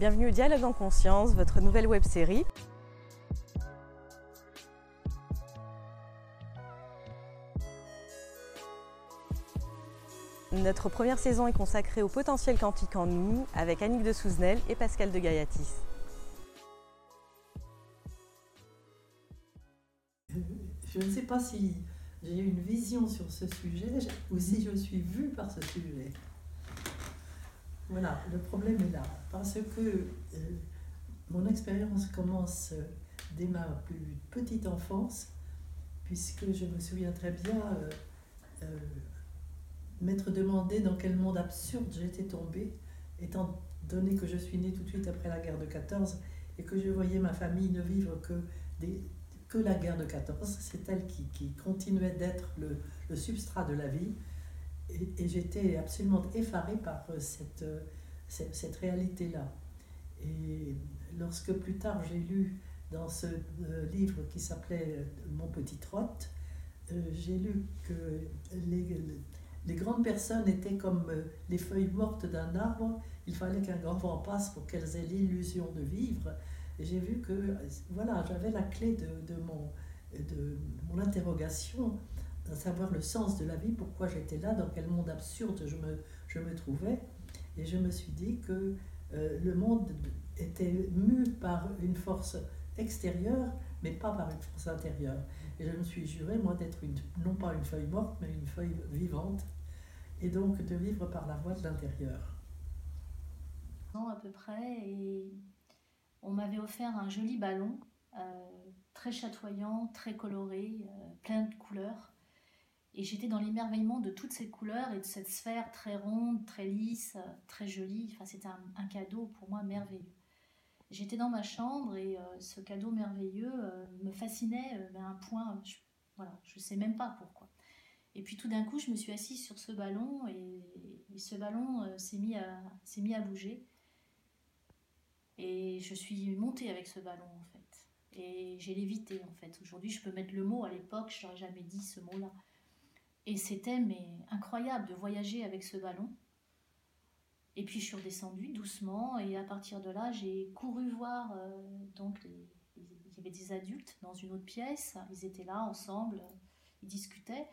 Bienvenue au Dialogue en conscience, votre nouvelle web série. Notre première saison est consacrée au potentiel quantique en nous avec Annick de Souzenel et Pascal de Gaillatis. Je ne sais pas si j'ai une vision sur ce sujet ou si je suis vue par ce sujet. Voilà, le problème est là. Parce que euh, mon expérience commence dès ma plus petite enfance, puisque je me souviens très bien euh, euh, m'être demandé dans quel monde absurde j'étais tombée, étant donné que je suis née tout de suite après la guerre de 14 et que je voyais ma famille ne vivre que, la guerre de 14. C'est elle qui, continuait d'être le substrat de la vie. Et, j'étais absolument effarée par euh, cette, euh, cette, cette réalité-là. Et lorsque plus tard j'ai lu dans ce euh, livre qui s'appelait Mon petit trotte, j'ai lu que les, les grandes personnes étaient comme les feuilles mortes d'un arbre. Il fallait qu'un grand vent passe pour qu'elles aient l'illusion de vivre. J'ai vu que voilà, j'avais la clé de, de, mon, de mon interrogation savoir le sens de la vie, pourquoi j'étais là, dans quel monde absurde je me, je me trouvais. Et je me suis dit que euh, le monde était mu par une force extérieure, mais pas par une force intérieure. Et je me suis juré, moi, d'être non pas une feuille morte, mais une feuille vivante, et donc de vivre par la voie de l'intérieur. à peu près, et on m'avait offert un joli ballon, euh, très chatoyant, très coloré, euh, plein de couleurs. Et j'étais dans l'émerveillement de toutes ces couleurs et de cette sphère très ronde, très lisse, très jolie. Enfin, c'était un, cadeau pour moi merveilleux. J'étais dans ma chambre et euh, ce cadeau merveilleux euh, me fascinait euh, à un point, je, voilà, ne sais même pas pourquoi. Et puis tout d'un coup, je me suis assise sur ce ballon et, ce ballon s'est mis, à, mis à bouger. Et je suis montée avec ce ballon en fait. Et j'ai lévité en fait. Aujourd'hui, je peux mettre le mot. À l'époque, je n'aurais jamais dit ce mot-là. Et c'était mais incroyable de voyager avec ce ballon. Et puis je suis redescendue doucement et à partir de là, j'ai couru voir euh, donc il y avait des adultes dans une autre pièce, ils étaient là ensemble, ils discutaient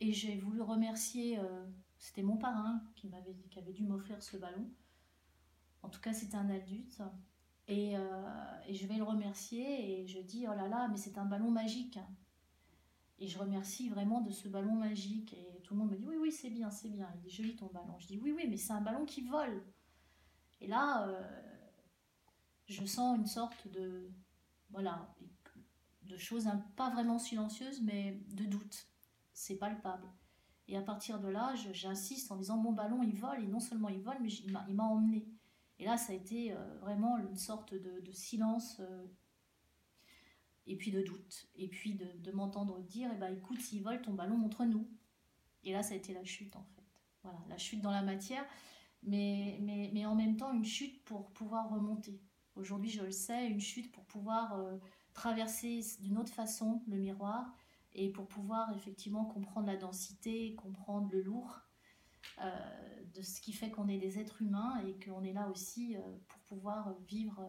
et j'ai voulu remercier euh, c'était mon parrain qui m'avait qui avait dû m'offrir ce ballon. En tout cas, c'était un adulte et, euh, et, je vais le remercier et je dis oh là là, mais c'est un ballon magique. Et je remercie vraiment de ce ballon magique. Et tout le monde me dit oui, oui, c'est bien, c'est bien. Il est joli ton ballon. Je dis oui, oui, mais c'est un ballon qui vole. Et là, euh, je sens une sorte de, voilà, de choses pas vraiment silencieuses, mais de doute. C'est palpable. Et à partir de là, j'insiste en disant mon ballon, il vole. Et non seulement il vole, mais il m'a emmené. Et là, ça a été euh, vraiment une sorte de, silence. Et puis de doute, et puis de, m'entendre dire, eh ben, écoute, s'ils volent ton ballon, montre-nous. Et là, ça a été la chute, en fait. Voilà, la chute dans la matière, mais, mais, mais en même temps, une chute pour pouvoir remonter. Aujourd'hui, je le sais, une chute pour pouvoir euh, traverser d'une autre façon le miroir et pour pouvoir effectivement comprendre la densité, comprendre le lourd euh, de ce qui fait qu'on est des êtres humains et qu'on est là aussi euh, pour pouvoir vivre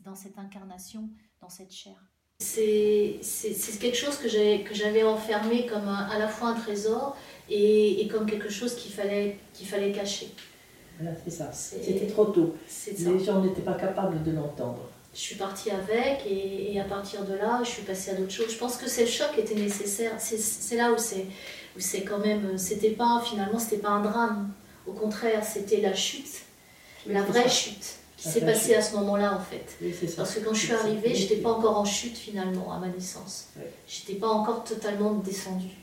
dans cette incarnation, dans cette chair c'est quelque chose que j'avais enfermé comme à la fois un trésor et, et comme quelque chose qu'il fallait, qu'il fallait cacher. Voilà, c'est ça. C'était trop tôt. Les gens n'étaient pas capables de l'entendre. Je suis partie avec et, et, à partir de là, je suis passée à d'autres choses. Je pense que ce choc était nécessaire. C'est là où c'est quand même, c'était pas finalement, c'était pas un drame. Au contraire, c'était la chute, la vraie chute qui s'est passé à ce moment-là en fait. Parce que quand je suis arrivée, j'étais pas encore en chute finalement à ma naissance. J'étais pas encore totalement descendue.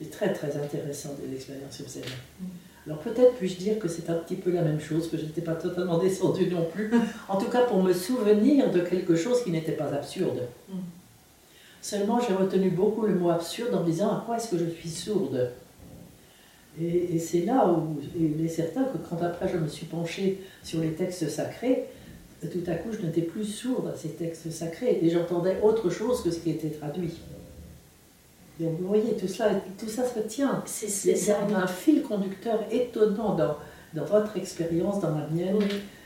C'est très très intéressant l'expérience que vous avez. Mm. Alors peut-être puis-je dire que c'est un petit peu la même chose, que je n'étais pas totalement descendue non plus. en tout cas pour me souvenir de quelque chose qui n'était pas absurde. Mm. Seulement j'ai retenu beaucoup le mot absurde en me disant à quoi est-ce que je suis sourde? Et, c'est là où il est certain que quand après je me suis penchée sur les textes sacrés, tout à coup je n'étais plus sourde à ces textes sacrés et j'entendais autre chose que ce qui était traduit. Donc vous voyez, tout, cela, tout ça se tient. C'est un fil conducteur étonnant dans, dans votre expérience, dans la mienne.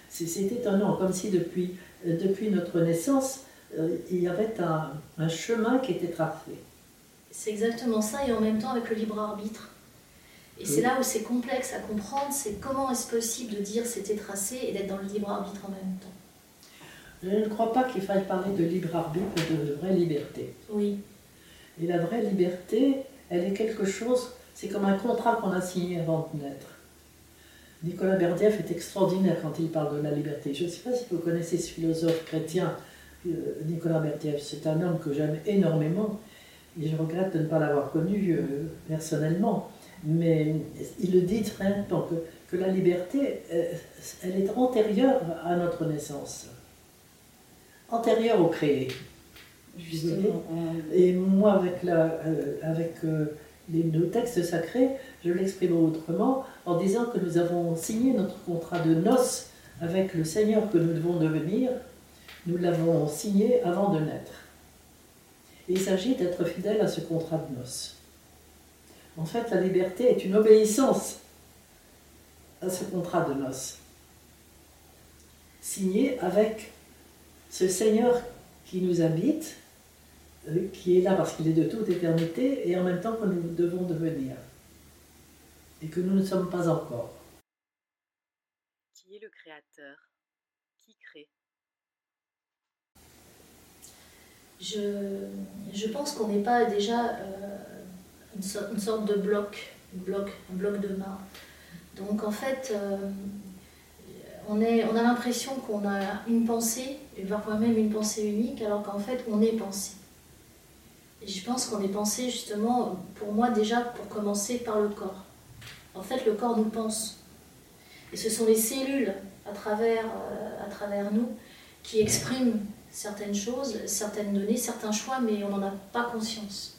C'est étonnant, comme si depuis, depuis notre naissance, euh, il y avait un, un chemin qui était tracé. C'est exactement ça, et en même temps avec le libre arbitre. Et c'est là où c'est complexe à comprendre, c'est comment est-ce possible de dire c'était tracé et d'être dans le libre arbitre en même temps. Je ne crois pas qu'il faille parler de libre arbitre et de vraie liberté. Oui. Et la vraie liberté, elle est quelque chose, c'est comme un contrat qu'on a signé avant de naître. Nicolas Berdiev est extraordinaire quand il parle de la liberté. Je ne sais pas si vous connaissez ce philosophe chrétien, euh, Nicolas Berdiev. C'est un homme que j'aime énormément et je regrette de ne pas l'avoir connu euh, personnellement. Mais il le dit très longtemps que, que la liberté, euh, elle est antérieure à notre naissance, antérieure au créé. Justement. Et moi, avec, la, avec les, nos textes sacrés, je l'exprime autrement en disant que nous avons signé notre contrat de noces avec le Seigneur que nous devons devenir. Nous l'avons signé avant de naître. Et il s'agit d'être fidèle à ce contrat de noces. En fait, la liberté est une obéissance à ce contrat de noces, signé avec ce Seigneur qui nous habite, euh, qui est là parce qu'il est de toute éternité, et en même temps que nous devons devenir, et que nous ne sommes pas encore. Qui est le Créateur? Qui crée? Je, je pense qu'on n'est pas déjà euh, une, sorte, de bloc, bloc, un bloc de marbre. Donc en fait, euh, on a l'impression qu'on a une pensée, et parfois même une pensée unique, alors qu'en fait on est pensé. Et je pense qu'on est pensé justement, pour moi déjà, pour commencer par le corps. En fait, le corps nous pense. Et ce sont les cellules à travers, euh, à travers nous qui expriment certaines choses, certaines données, certains choix, mais on n'en a pas conscience.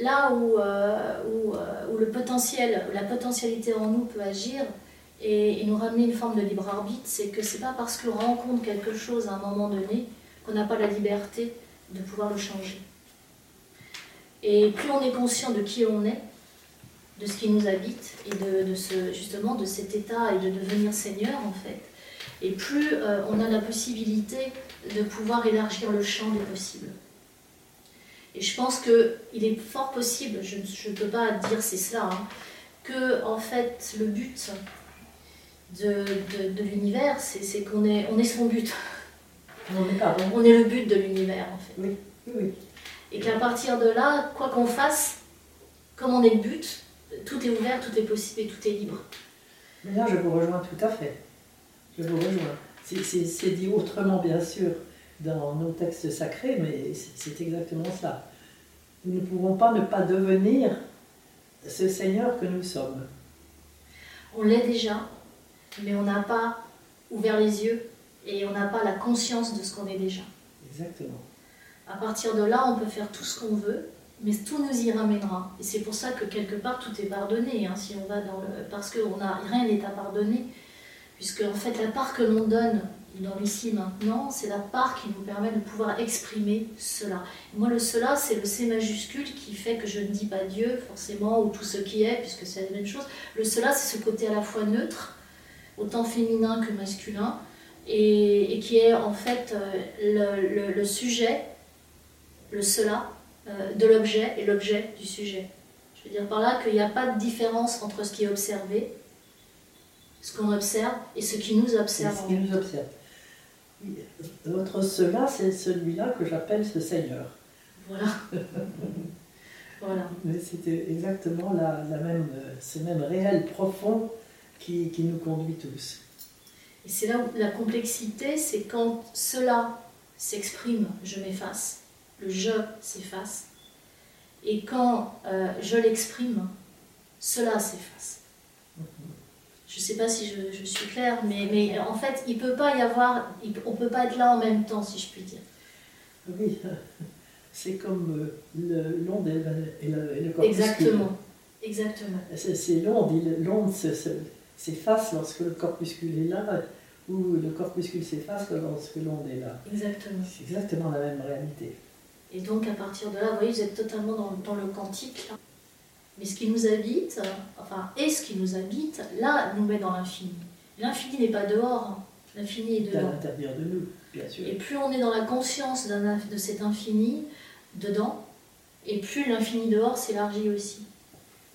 Là où, euh, euh, où, le potentiel, la potentialité en nous peut agir et, nous ramener une forme de libre arbitre, c'est que c'est pas parce qu'on rencontre quelque chose à un moment donné qu'on n'a pas la liberté de pouvoir le changer. Et plus on est conscient de qui on est, de ce qui nous habite et de, justement de cet état et de devenir Seigneur en fait, et plus euh, on a la possibilité de pouvoir élargir le champ des possibles. Et je pense qu'il est fort possible, je ne peux pas dire c'est cela, hein, que en fait le but de, de, de l'univers, c'est qu'on est, on est son but. On est, on est le but de l'univers en fait. Oui, oui. Et qu'à partir de là, quoi qu'on fasse, comme on est le but, tout est ouvert, tout est possible et tout est libre. Là, je vous rejoins tout à fait. Je vous rejoins. C'est dit autrement, bien sûr, dans nos textes sacrés, mais c'est exactement ça. Nous ne pouvons pas ne pas devenir ce Seigneur que nous sommes. On l'est déjà, mais on n'a pas ouvert les yeux et on n'a pas la conscience de ce qu'on est déjà. Exactement. À partir de là, on peut faire tout ce qu'on veut, mais tout nous y ramènera. Et c'est pour ça que quelque part tout est pardonné, hein, si on va dans le... parce que on a... rien n'est à pardonner, puisque en fait la part que l'on donne dans l'ici maintenant, c'est la part qui nous permet de pouvoir exprimer cela. Et moi, le cela, c'est le C majuscule qui fait que je ne dis pas Dieu forcément ou tout ce qui est, puisque c'est la même chose. Le cela, c'est ce côté à la fois neutre, autant féminin que masculin, et, et qui est en fait euh, le, le, le sujet, le cela, euh, de l'objet et l'objet du sujet. Je veux dire par là qu'il n'y a pas de différence entre ce qui est observé, ce qu'on observe, et ce qui nous observe. Ce qui nous observe. Votre cela, c'est celui-là que j'appelle ce Seigneur. Voilà. voilà. Mais c'était exactement la, la même, ce même réel profond qui, qui nous conduit tous. Et c'est là où la complexité, c'est quand cela s'exprime, je m'efface, le je s'efface, et quand euh, je l'exprime, cela s'efface. Je ne sais pas si je, je, suis claire, mais, mais en fait, il peut pas y avoir, il, on ne peut pas être là en même temps, si je puis dire. Oui, c'est comme euh, l'onde et, et, et, le corpuscule. Exactement, exactement. C'est l'onde, l'onde s'efface lorsque le corpuscule est là, ou le corpuscule s'efface lorsque l'onde est là. Exactement. C'est exactement la même réalité. Et donc à partir de là, vous voyez, vous êtes totalement dans, dans le quantique. Là. Mais ce qui nous habite, enfin, et ce qui nous habite, là, nous met dans l'infini. L'infini n'est pas dehors, L'infini est à dedans. l'intérieur de nous, bien sûr. Et plus on est dans la conscience de cet infini dedans, et plus l'infini dehors s'élargit aussi.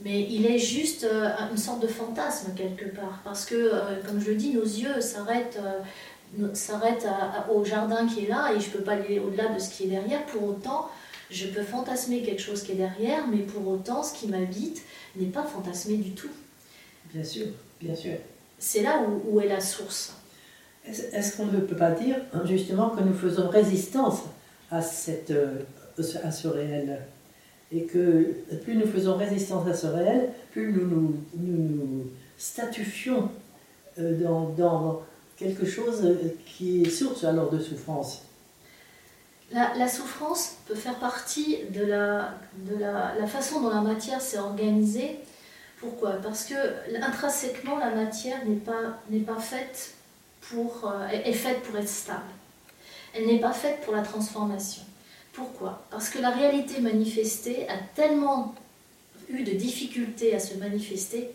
Mais il est juste euh, une sorte de fantasme quelque part, parce que, euh, comme je le dis, nos yeux s'arrêtent, euh, à- à- au jardin qui est là, et je ne peux pas aller au-delà de ce qui est derrière. Pour autant, je peux fantasmer quelque chose qui est derrière, mais pour autant, ce qui m'habite n'est pas fantasmé du tout. Bien sûr, bien sûr. C'est là où, où est la source. Est-ce qu'on ne peut pas dire hein, justement que nous faisons résistance à, cette, euh, à ce réel? Et que plus nous faisons résistance à ce réel, plus nous nous, nous, nous statufions euh, dans, dans quelque chose euh, qui est source alors de souffrance. La, souffrance peut faire partie de, la, façon dont la matière s'est organisée. Pourquoi? Parce que intrinsèquement, la matière n'est pas, euh, est faite pour être stable. Elle n'est pas faite pour la transformation. Pourquoi? Parce que la réalité manifestée a tellement eu de difficultés à se manifester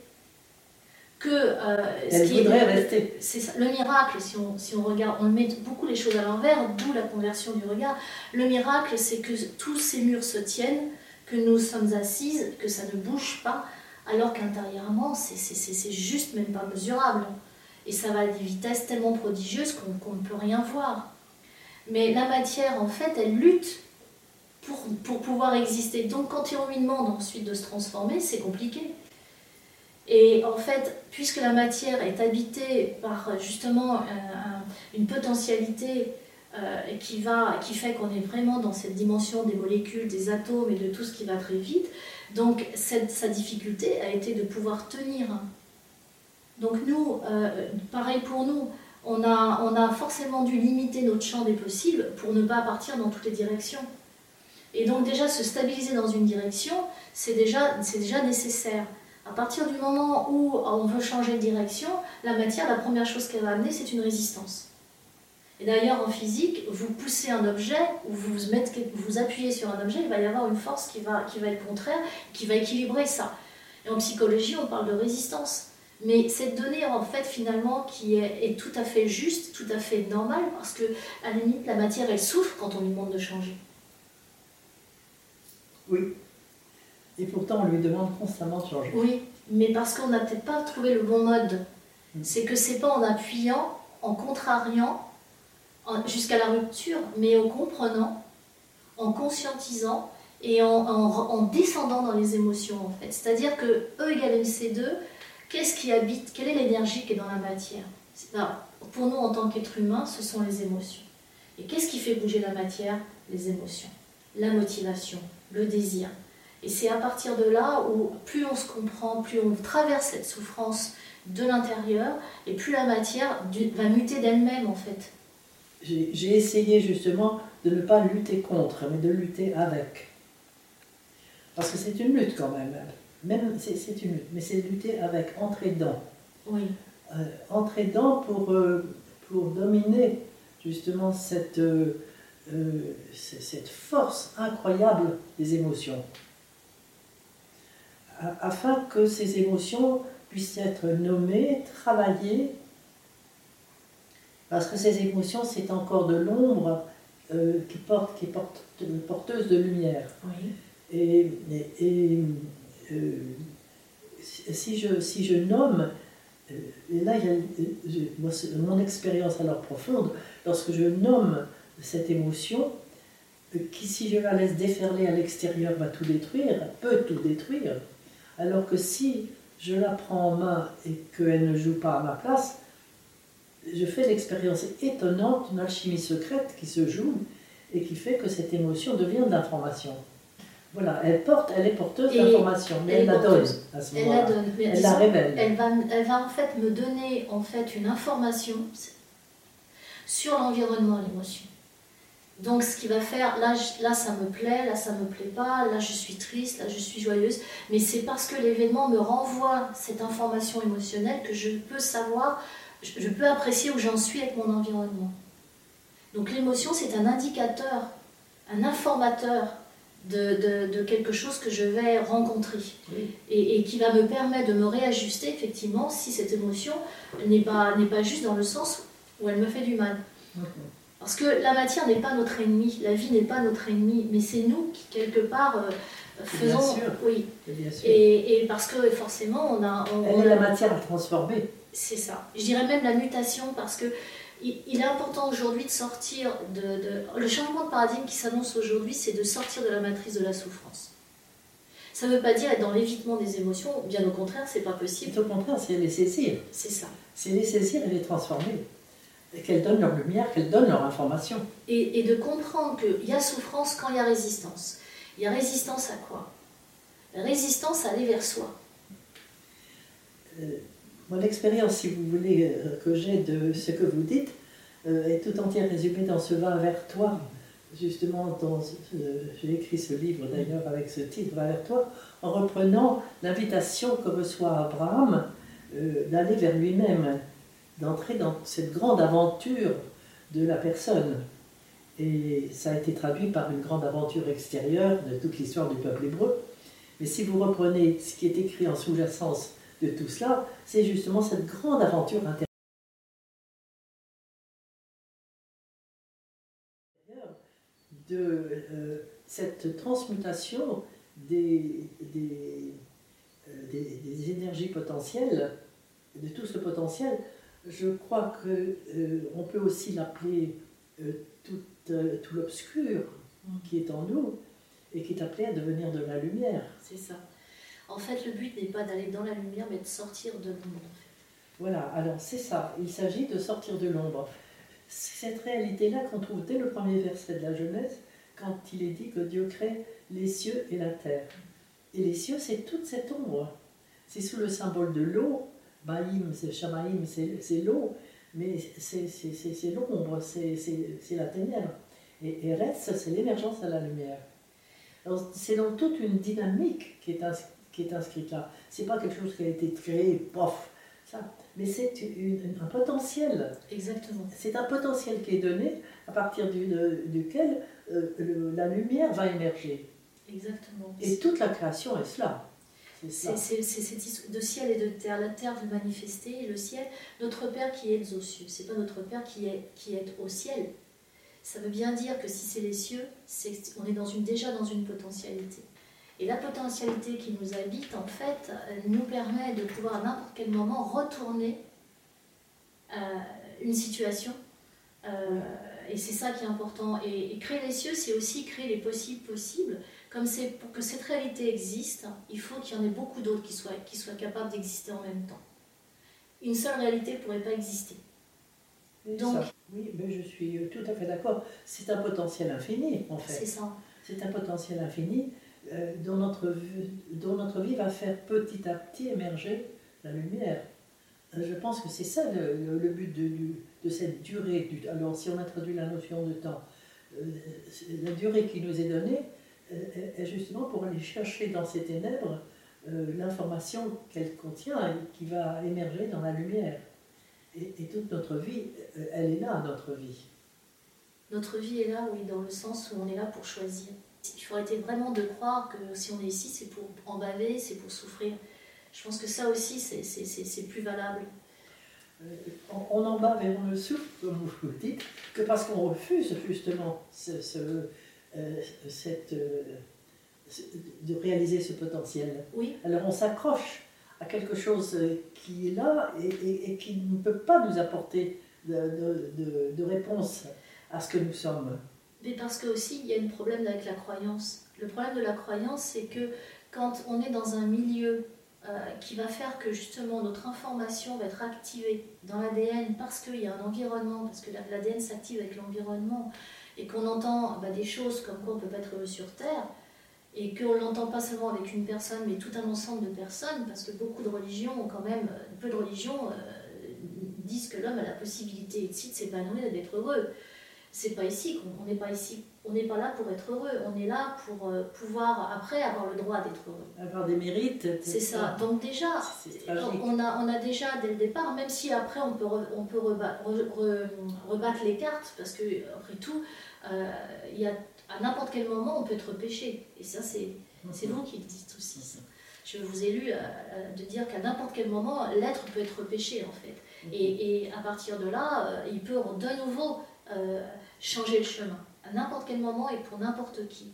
que euh, ce qui est- rester. c'est. Le miracle, si on, si on regarde, on met beaucoup les choses à l'envers, d'où la conversion du regard. Le miracle, c'est que tous ces murs se tiennent, que nous sommes assises, que ça ne bouge pas, alors qu'intérieurement, c'est- juste même pas mesurable. Et ça va à des vitesses tellement prodigieuses qu'on qu'on ne peut rien voir. Mais la matière, en fait, elle lutte pour, pour pouvoir exister. Donc quand on lui demande ensuite de se transformer, c'est compliqué. Et en fait, puisque la matière est habitée par euh, justement euh, un- une potentialité euh, qui, va, qui fait qu'on est vraiment dans cette dimension des molécules, des atomes et de tout ce qui va très vite, donc sa difficulté a été de pouvoir tenir. Donc nous, pareil pour nous, on a, on a forcément dû limiter notre champ des possibles pour ne pas partir dans toutes les directions. Et donc déjà se stabiliser dans une direction, c'est déjà, déjà nécessaire. À partir du moment où on veut changer de direction, la matière, la première chose qu'elle va amener, c'est une résistance. Et d'ailleurs, en physique, vous poussez un objet, ou vous, vous appuyez sur un objet, il va y avoir une force qui va, qui va être contraire, qui va équilibrer ça. Et en psychologie, on parle de résistance. Mais cette donnée, en fait, finalement, qui est, est tout à fait juste, tout à fait normale, parce que, à la limite, la matière, elle souffre quand on lui demande de changer. Oui. Et pourtant, on lui demande constamment de changer. Oui, mais parce qu'on n'a peut-être pas trouvé le bon mode. C'est que c'est pas en appuyant, en contrariant, jusqu'à la rupture, mais en comprenant, en conscientisant et en, en- en descendant dans les émotions en fait. C'est-à-dire que E égale MC2, qu'est-ce qui habite Quelle est l'énergie qui est dans la matière? Pour nous en tant qu'être humain, ce sont les émotions. Et qu'est-ce qui fait bouger la matière? Les émotions, la motivation, le désir. Et c'est à partir de là où plus on se comprend, plus on traverse cette souffrance de l'intérieur, et plus la matière va muter d'elle-même en fait. J'ai essayé justement de ne pas lutter contre, mais de lutter avec. Parce que c'est une lutte quand même. Même c'est une lutte, mais c'est lutter avec, entrer dedans. Oui, Euh, entrer dedans pour, euh, pour dominer justement cette, euh, euh, cette force incroyable des émotions. Afin que ces émotions puissent être nommées, travaillées, parce que ces émotions, c'est encore de l'ombre euh, qui, porte, qui est porte- porteuse de lumière. oui, Et, et- et, euh, si- je, si je nomme, euh, et là, il y a, euh, je- moi, c'est mon expérience alors profonde, lorsque je nomme cette émotion, euh, qui si je la laisse déferler à l'extérieur va tout détruire, peut tout détruire, alors que si je la prends en main et qu'elle ne joue pas à ma place, je fais l'expérience étonnante d'une alchimie secrète qui se joue et qui fait que cette émotion devient de l'information. Voilà, elle porte, elle est porteuse d'information, mais elle elle, la donne à ce elle moment-là. la donne. Mais Elle disons, la révèle. elle va, elle va en fait me donner en fait une information sur l'environnement, l'émotion. Donc ce qui va faire, là, là ça me plaît, là ça me plaît pas, là je suis triste, là je suis joyeuse, mais c'est parce que l'événement me renvoie cette information émotionnelle que je peux savoir, je, peux apprécier où j'en suis avec mon environnement. Donc l'émotion c'est un indicateur, un informateur de, de- de quelque chose que je vais rencontrer Oui. et, et qui va me permettre de me réajuster effectivement si cette émotion n'est pas, pas juste dans le sens ou elle me fait du mal. Parce que la matière n'est pas notre ennemi, la vie n'est pas notre ennemi, mais c'est nous qui, quelque part, euh, faisons. Bien sûr. Oui. Bien sûr. Et, et parce que forcément, on a. on- Elle on est la matière à transformer. C'est ça. Je dirais même la mutation parce que il, est important aujourd'hui de sortir de, de- Le changement de paradigme qui s'annonce aujourd'hui, c'est de sortir de la matrice de la souffrance. Ça ne veut pas dire être dans l'évitement des émotions, bien au contraire, c'est pas possible. C'est au contraire, c'est les saisir. C'est ça. C'est les saisir et les transformer. Et qu'elles donnent leur lumière, qu'elles donnent leur information. Et, et de comprendre qu'il y a souffrance quand il y a résistance. Il y a résistance à quoi? Résistance à aller vers soi. Euh, mon expérience, si vous voulez, euh, que j'ai de ce que vous dites, euh, est tout entière résumée dans ce Va vers toi. Justement, euh, j'ai écrit ce livre d'ailleurs avec ce titre, Va vers toi, en reprenant l'invitation que reçoit Abraham d'aller vers lui-même, d'entrer dans cette grande aventure de la personne. Et ça a été traduit par une grande aventure extérieure de toute l'histoire du peuple hébreu. Mais si vous reprenez ce qui est écrit en sous-jacence de tout cela, c'est justement cette grande aventure intérieure de euh, cette transmutation euh, des énergies potentielles, de tout ce potentiel. Je crois que euh, on peut aussi l'appeler euh, tout, euh, tout l'obscur qui est en nous et qui est appelé à devenir de la lumière. C'est ça. En fait, le but n'est pas d'aller dans la lumière, mais de sortir de l'ombre. Voilà, alors c'est ça, il s'agit de sortir de l'ombre. C'est cette réalité-là qu'on trouve dès le premier verset de la Genèse, quand il est dit que Dieu crée les cieux et la terre. Et les cieux, c'est toute cette ombre. C'est sous le symbole de l'eau. Baïm, c'est Shamaïm, c'est l'eau, mais c'est l'ombre, c'est la ténèbre. Et Eretz, c'est l'émergence à la lumière. C'est dans toute une dynamique qui est, ins- qui est inscrite là. C'est pas quelque chose qui a été créé, pof, ça. Mais c'est un potentiel. Exactement. C'est un potentiel qui est donné à partir du- de- duquel euh, le- la lumière va émerger. Exactement. Et toute la création est cela. C'est cette histoire de ciel et de terre. La terre veut manifester et le ciel, notre Père qui est aux cieux. C'est pas notre Père qui est, qui est au ciel. Ça veut bien dire que si c'est les cieux, on est dans une, déjà dans une potentialité. Et la potentialité qui nous habite, en fait, nous permet de pouvoir à n'importe quel moment retourner euh, une situation. Euh, et c'est ça qui est important. Et, et créer les cieux, c'est aussi créer les possibles possibles. Comme c'est pour que cette réalité existe, il faut qu'il y en ait beaucoup d'autres qui soient, qui soient capables d'exister en même temps. Une seule réalité ne pourrait pas exister. Donc- ça, oui, mais je suis tout à fait d'accord. C'est un potentiel infini, en fait. C'est ça. C'est un potentiel infini euh, dont, notre, vie- dont notre vie va faire petit à petit émerger la lumière. Euh, je pense que c'est ça le, le- le but de, de cette durée. Du, alors, si on introduit la notion de temps, euh, la durée qui nous est donnée est justement pour aller chercher dans ces ténèbres euh, l'information qu'elle contient et qui va émerger dans la lumière. Et, et toute notre vie, euh, elle est là, notre vie. Notre vie est là, oui, dans le sens où on est là pour choisir. Il faut arrêter vraiment de croire que si on est ici, c'est pour en baver, c'est pour souffrir. Je pense que ça aussi, c'est- plus valable. Euh, on, on en bat vers le souffle, comme vous le dites, que parce qu'on refuse justement ce, ce- cette, euh, ce- de réaliser ce potentiel. Oui, Alors on s'accroche à quelque chose euh, qui est là et, et- et qui ne peut pas nous apporter de, de- de- de réponse à ce que nous sommes. mais parce que aussi, il y a un problème avec la croyance. Le problème de la croyance, c'est que quand on est dans un milieu euh, qui va faire que justement notre information va être activée dans l'ADN parce qu'il y a un environnement, parce que la- l'ADN s'active avec l'environnement, et qu'on entend bah, des choses comme quoi on ne peut pas être heureux sur Terre, et qu'on ne l'entend pas seulement avec une personne, mais tout un ensemble de personnes, parce que beaucoup de religions ont quand même, peu de religions euh, disent que l'homme a la possibilité ici de s'épanouir d'être heureux. C'est pas ici qu'on on n'est pas ici, on n'est pas là pour être heureux, on est là pour euh, pouvoir après avoir le droit d'être heureux. Avoir des mérites. C'est ça. Donc déjà, on a, on a déjà dès le départ, même si après on peut, re- on peut reba- re- re- rebattre les cartes, parce que après tout, y a, à n'importe quel moment on peut être repêché. Et ça, c'est C'est vous qui le dites aussi. ça. Je vous ai lu euh, euh, de dire qu'à n'importe quel moment, l'être peut être péché en fait. Et, et à partir de là, euh, il peut de nouveau euh, changer le chemin. À n'importe quel moment et pour n'importe qui.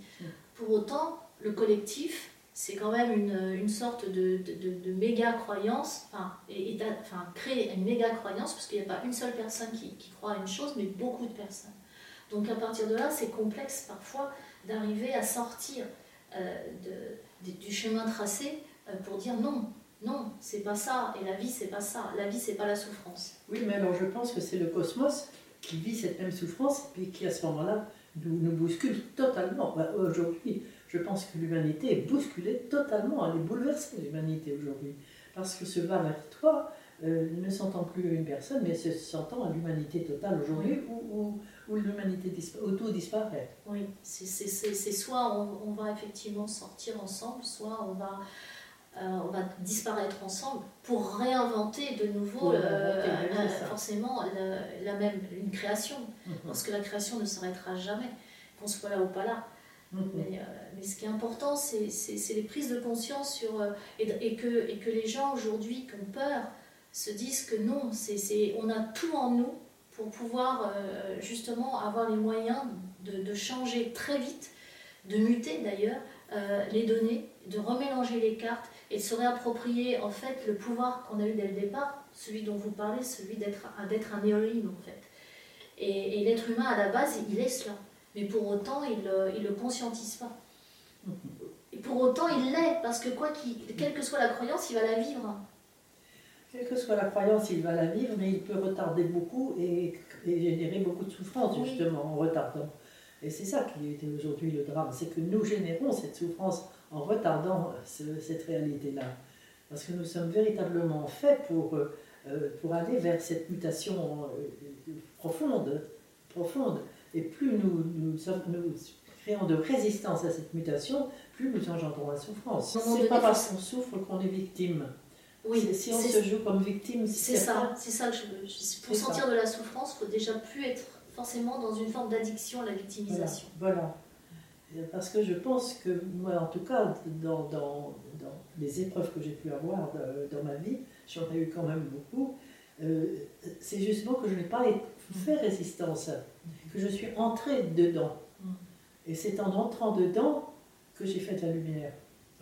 Pour autant, le collectif, c'est quand même une, une sorte de, de, de- de méga croyance, enfin, et, enfin, créer une méga croyance, parce qu'il n'y a pas une seule personne qui, qui croit à une chose, mais beaucoup de personnes. Donc à partir de là, c'est complexe parfois d'arriver à sortir euh, du chemin tracé euh, pour dire non, non, c'est pas ça, et la vie, c'est pas ça, la vie, c'est pas la souffrance. Oui, mais alors je pense que c'est le cosmos qui vit cette même souffrance et qui à ce moment-là nous, nous bouscule totalement. Bah, aujourd'hui, je pense que l'humanité est bousculée totalement, elle est bouleversée l'humanité aujourd'hui. Parce que ce va vers toi euh, ne s'entend plus une personne, mais se s'entend à l'humanité totale aujourd'hui où, où, où l'humanité dispa- tout disparaît. Oui, c'est soit on, on va effectivement sortir ensemble, soit on va, euh, on va disparaître ensemble pour réinventer de nouveau réinventer, euh, forcément la, la même une création. Parce que la création ne s'arrêtera jamais, qu'on soit là ou pas là. Mhm. Mais, euh, mais ce qui est important, c'est les prises de conscience sur, et, et que, et que les gens aujourd'hui qui ont peur se disent que non, c'est on a tout en nous pour pouvoir euh, justement avoir les moyens de, changer très vite, de muter d'ailleurs euh, les données, de remélanger les cartes et de se réapproprier en fait le pouvoir qu'on a eu dès le départ, celui dont vous parlez, celui d'être un- Elohim en fait. Et, l'être humain à la base, il est cela. Mais pour autant, il ne le conscientise pas. Et pour autant, il l'est, parce que quoi quelle que soit la croyance, il va la vivre. Quelle que soit la croyance, il va la vivre, mais il peut retarder beaucoup et, et générer beaucoup de souffrance, Oui. justement, en retardant. Et c'est ça qui est aujourd'hui le drame, c'est que nous générons cette souffrance en retardant ce- cette réalité-là. Parce que nous sommes véritablement faits pour, euh, pour aller vers cette mutation euh, profonde, profonde. Et plus nous, nous, sommes, nous créons de résistance à cette mutation, plus nous engendrons la souffrance. Moment C'est pas parce qu'on souffre qu'on est victime. Oui, si on se joue comme victime, c'est ça, c'est ça que je veux. Pour ça. sentir de la souffrance, il faut déjà plus être forcément dans une forme d'addiction à la victimisation. voilà. Et Parce que je pense que moi, en tout cas, dans, dans, dans les épreuves que j'ai pu avoir de- dans ma vie, j'en ai eu quand même beaucoup, euh, c'est justement que je n'ai pas fait résistance, que je suis entrée dedans. Mm. Et c'est en entrant dedans que j'ai fait de la lumière.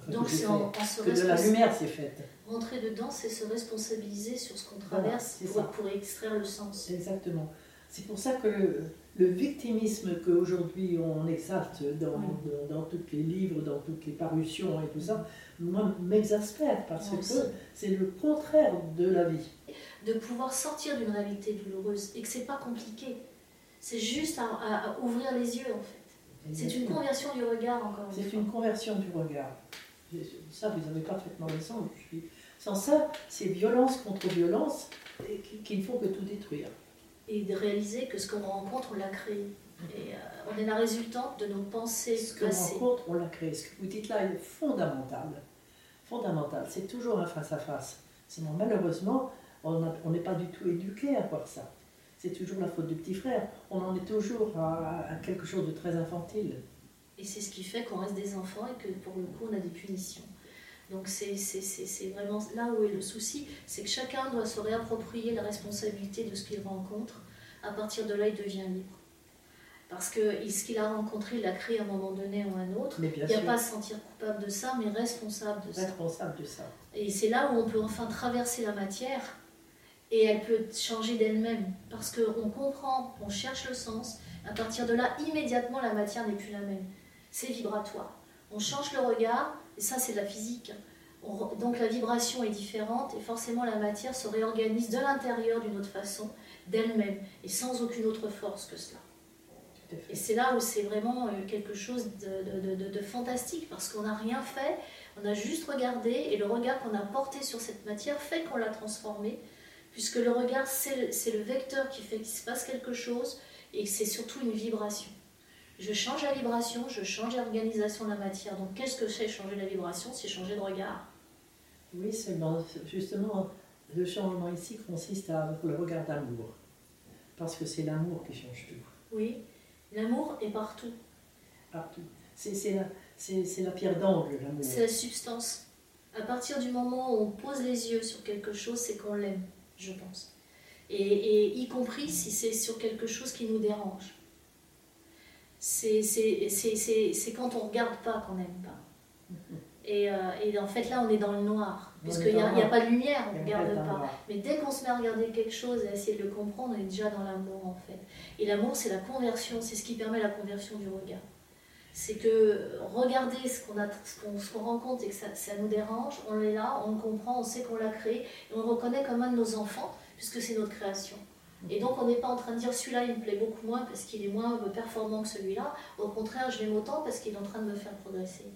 Enfin, Donc c'est en, en se que de la lumière s'est faite. Rentrer dedans, c'est se responsabiliser sur ce qu'on traverse c'est pour, extraire le sens. Exactement. C'est pour ça que le, le victimisme qu'aujourd'hui on exalte dans, Oui. dans, dans tous les livres, dans toutes les parutions et tout ça, moi m'exaspère parce que c'est le contraire de la vie. de pouvoir sortir d'une réalité douloureuse et que c'est pas compliqué. C'est juste à, à- à ouvrir les yeux en fait. C'est une conversion du regard encore une C'est fois. une conversion du regard. Ça, vous avez parfaitement raison. Sans ça, c'est violence contre violence qui, ne font que tout détruire. Et de réaliser que ce qu'on rencontre, on l'a créé. Et euh, on est la résultante de nos pensées Ce passées. rencontre, on l'a créé. Ce que vous dites là est fondamental. Fondamental. C'est toujours un face-à-face. Sinon, malheureusement, on n'est pas du tout éduqué à voir ça. C'est toujours la faute du petit frère. On en est toujours à, à quelque chose de très infantile. Et c'est ce qui fait qu'on reste des enfants et que pour le coup, on a des punitions. Donc c'est vraiment là où est le souci, c'est que chacun doit se réapproprier la responsabilité de ce qu'il rencontre. À partir de là, il devient libre. Parce que ce qu'il a rencontré, il l'a créé à un moment donné ou à un autre. Il n'y a sûr, pas à se sentir coupable de ça, mais responsable de ça. responsable de ça. Et c'est là où on peut enfin traverser la matière et elle peut changer d'elle-même. Parce qu'on comprend, on cherche le sens. À partir de là, immédiatement, la matière n'est plus la même. C'est vibratoire. On change le regard, et ça, c'est de la physique. On donc la vibration est différente et forcément la matière se réorganise de l'intérieur d'une autre façon, d'elle-même, et sans aucune autre force que cela. Et c'est là où c'est vraiment euh, quelque chose de, de- de- de fantastique, parce qu'on n'a rien fait, on a juste regardé, et le regard qu'on a porté sur cette matière fait qu'on l'a transformée, puisque le regard, c'est le, vecteur qui fait qu'il se passe quelque chose, et c'est surtout une vibration. Je change la vibration, je change l'organisation de la matière. Donc qu'est-ce que c'est changer la vibration? C'est changer de regard. Oui, justement le changement ici consiste à avoir le regard d'amour. Parce que c'est l'amour qui change tout. Oui, l'amour est partout. partout. C'est c'est la- c'est la pierre d'angle, l'amour. C'est la substance. À partir du moment où on pose les yeux sur quelque chose, c'est qu'on l'aime, je pense. Et, y compris si c'est sur quelque chose qui nous dérange. C'est quand on ne regarde pas qu'on n'aime pas. Et, euh, et, en fait, là, on est dans le noir, puisqu'il n'y a, a, pas de lumière, on ne regarde pas. Mais dès qu'on se met à regarder quelque chose et à essayer de le comprendre, on est déjà dans l'amour, en fait. Et l'amour, c'est la conversion, c'est ce qui permet la conversion du regard. C'est que regarder ce qu'on qu rencontre et que ça, ça, nous dérange, on est là, on le comprend, on sait qu'on l'a créé, et on le reconnaît comme un de nos enfants, puisque c'est notre création. Et donc on n'est pas en train de dire celui-là il me plaît beaucoup moins parce qu'il est moins performant que celui-là. Au contraire, je l'aime autant parce qu'il est en train de me faire progresser.